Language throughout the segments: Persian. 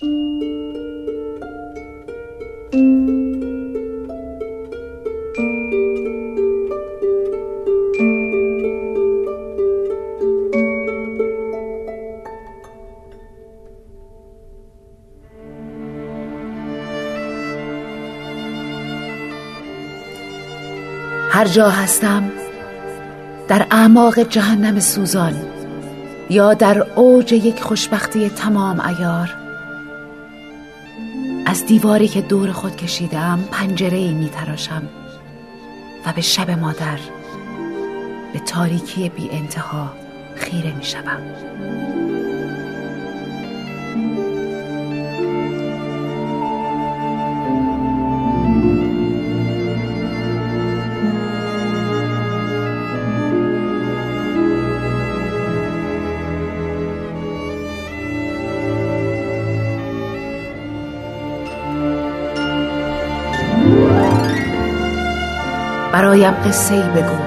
هر جا هستم در اعماق جهنم سوزان یا در اوج یک خوشبختی تمام ایار از دیواری که دور خود کشیدم پنجره ای می و به شب مادر به تاریکی بی انتها خیره می. برایم قصه ای بگو.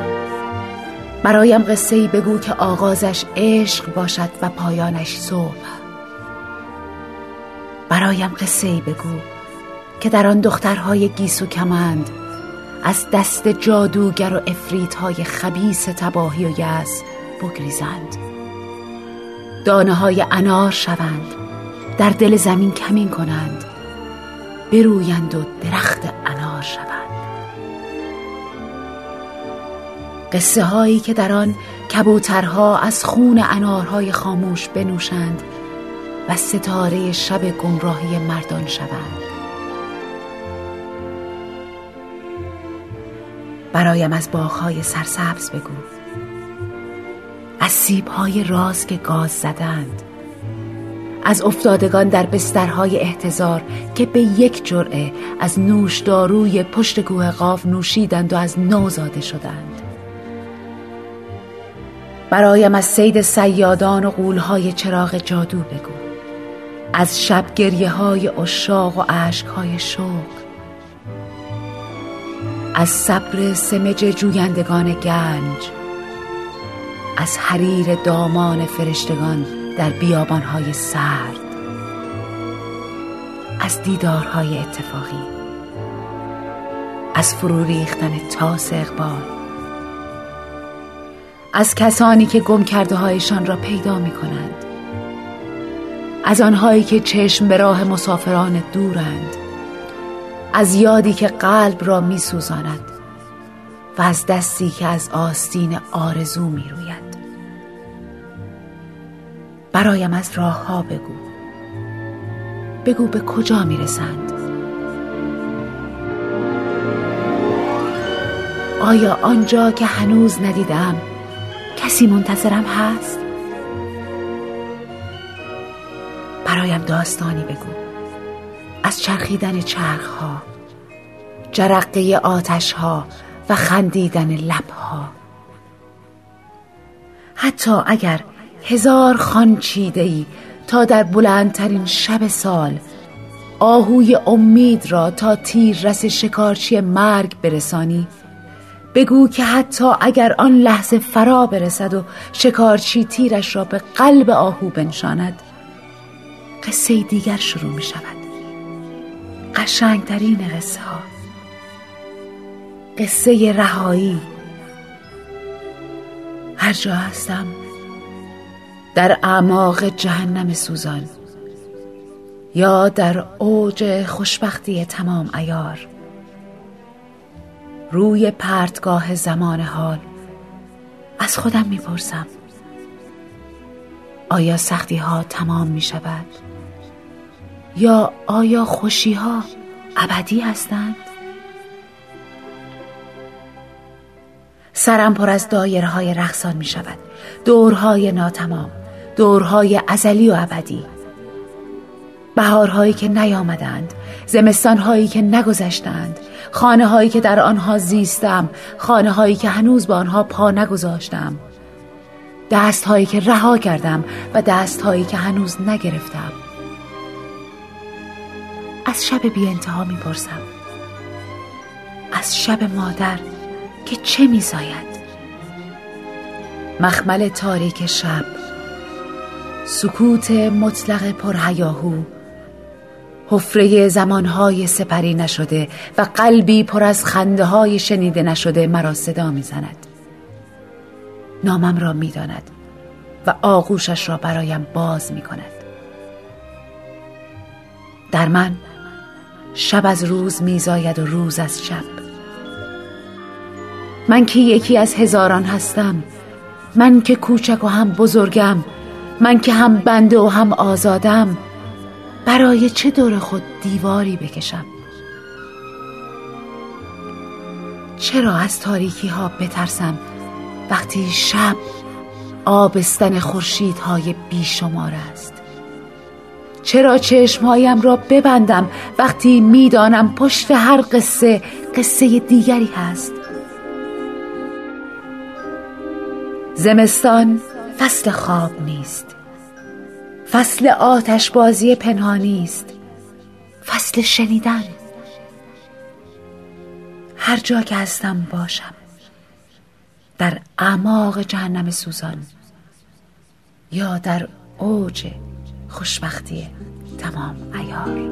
برایم قصه ای بگو که آغازش عشق باشد و پایانش صبح. برایم قصه ای بگو که در آن دخترهای گیس و کمند از دست جادوگر و افریت خبیس تباهی و یز بگریزند. دانه های انار شوند در دل زمین کمین کنند. برویند و درخت انار شوند. قصه هایی که در آن کبوترها از خون انارهای خاموش بنوشند و ستاره شب گمراهی مردان شوند. برایم از باغهای سرسبز بگو. از سیبهای راز که گاز زدند. از افتادگان در بسترهای احتضار که به یک جرعه از نوشداروی پشت کوه قاف نوشیدند و از نو زاده شدند. برایم از سید سیادان و قولهای چراغ جادو بگو. از شب گریه های اشاق و عشق های شوق. از صبر سمج جویندگان گنج. از حریر دامان فرشتگان در بیابانهای سرد. از دیدارهای اتفاقی. از فرو ریختن تاس اقبال. از کسانی که گم کرده هایشان را پیدا می کنند از آنهایی که چشم به راه مسافران دورند. از یادی که قلب را می سوزاند و از دستی که از آستین آرزو می روید برایم از راه ها بگو. بگو به کجا می رسند آیا آنجا که هنوز ندیدم کسی منتظرم هست؟ برایم داستانی بگو. از چرخیدن چرخ ها جرقه آتش ها و خندیدن لب ها حتی اگر هزار خان چیده ای تا در بلندترین شب سال آهوی امید را تا تیر رس شکارچی مرگ برسانی بگو که حتی اگر آن لحظه فرا برسد و شکارچی تیرش را به قلب آهو بنشاند قصه دیگر شروع می شود. قشنگترین قصه ها. قصه رهایی. هر جا هستم در اعماق جهنم سوزان یا در اوج خوشبختی تمام ایار روی پرتگاه زمان حال از خودم می‌پرسم آیا سختی ها تمام می شود؟ یا آیا خوشی ها ابدی هستند؟ سرم پر از دایره های رقصان می شود دورهای ناتمام دورهای ازلی و ابدی بهارهایی که نیامدند زمستانهایی که نگذشتند خانه هایی که در آنها زیستم خانه هایی که هنوز با آنها پا نگذاشتم. دست هایی که رها کردم و دست هایی که هنوز نگرفتم. از شب بی انتها می پرسم از شب مادر که چه می زاید مخمل تاریک شب سکوت مطلق پرهیاهو حفره زمانهای سپری نشده و قلبی پر از خنده های شنیده نشده مرا صدا می‌زند. نامم را می‌داند و آغوشش را برایم باز می کند در من شب از روز میزاید و روز از شب. من که یکی از هزاران هستم من که کوچک و هم بزرگم من که هم بنده و هم آزادم برای چه دور خود دیواری بکشم؟ چرا از تاریکی ها بترسم وقتی شب آبستن خورشیدهای بیشمار است؟ چرا چشمهایم را ببندم وقتی می‌دانم پشت هر قصه قصه دیگری هست؟ زمستان فصل خواب نیست. فصل آتش بازی پنهانی است. فصل شنیدن. هر جا که هستم باشم. در اعماق جهنم سوزان. یا در اوج خوشبختی تمام ایار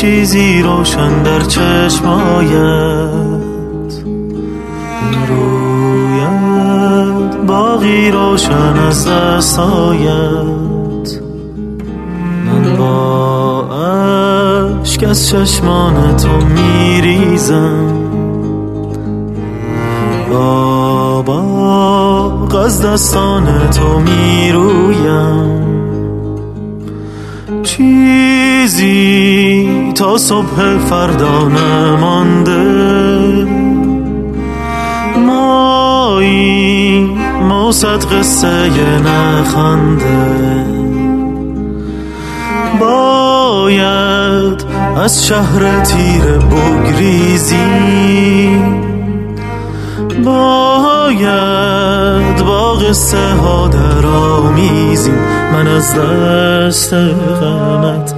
چیزی روشن در چشمایت. روید باقی روشن از دستایت. من با عشق از چشمان تو میریزم. با باغ از دستان تو می‌رویم. چیزی تا صبح فردا نمانده. مایی موسد قصه نخنده باید از شهر تیر بگریزی. باید با قصه ها من از دست غمت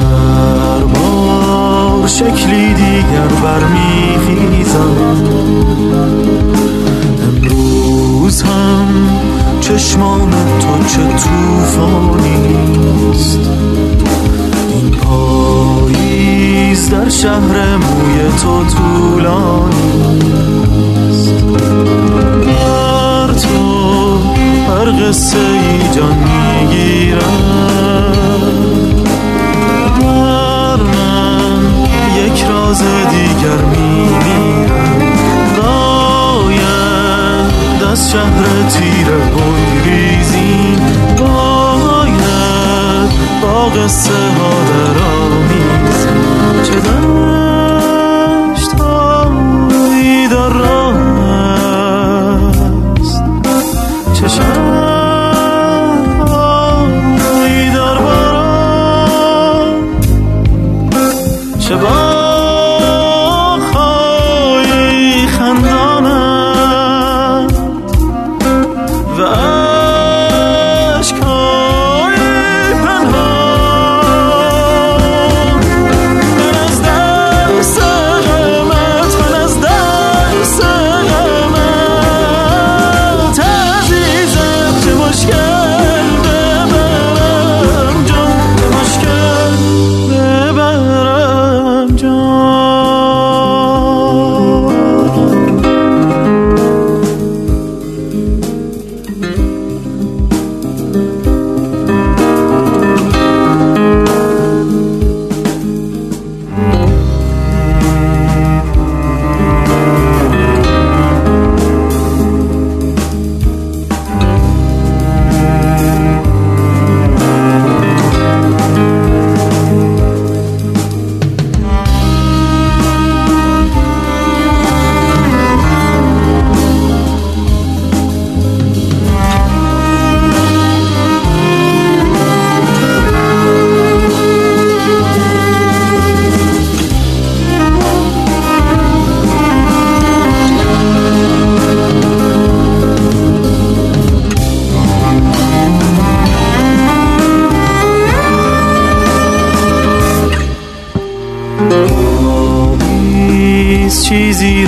هر بار شکلی دیگر برمیخیزم. امروز هم چشمان تو چه توفانیست این پاییز در شهر موی تو طولانیست هر قصه ای جان می‌گیرم. در من یک راز دیگر میمیرم. باید از شهر تیر بگریزیم باید با قصه ها در آمیزیم چه دشت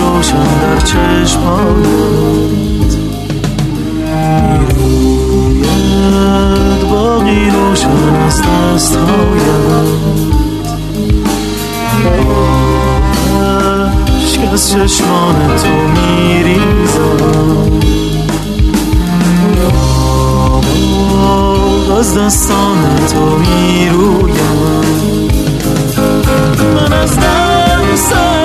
روشن در چشمانت می‌روید باقی روشن از دست هایت از چشمان تو میریزم. از دستان تو می‌رویم. من از دستان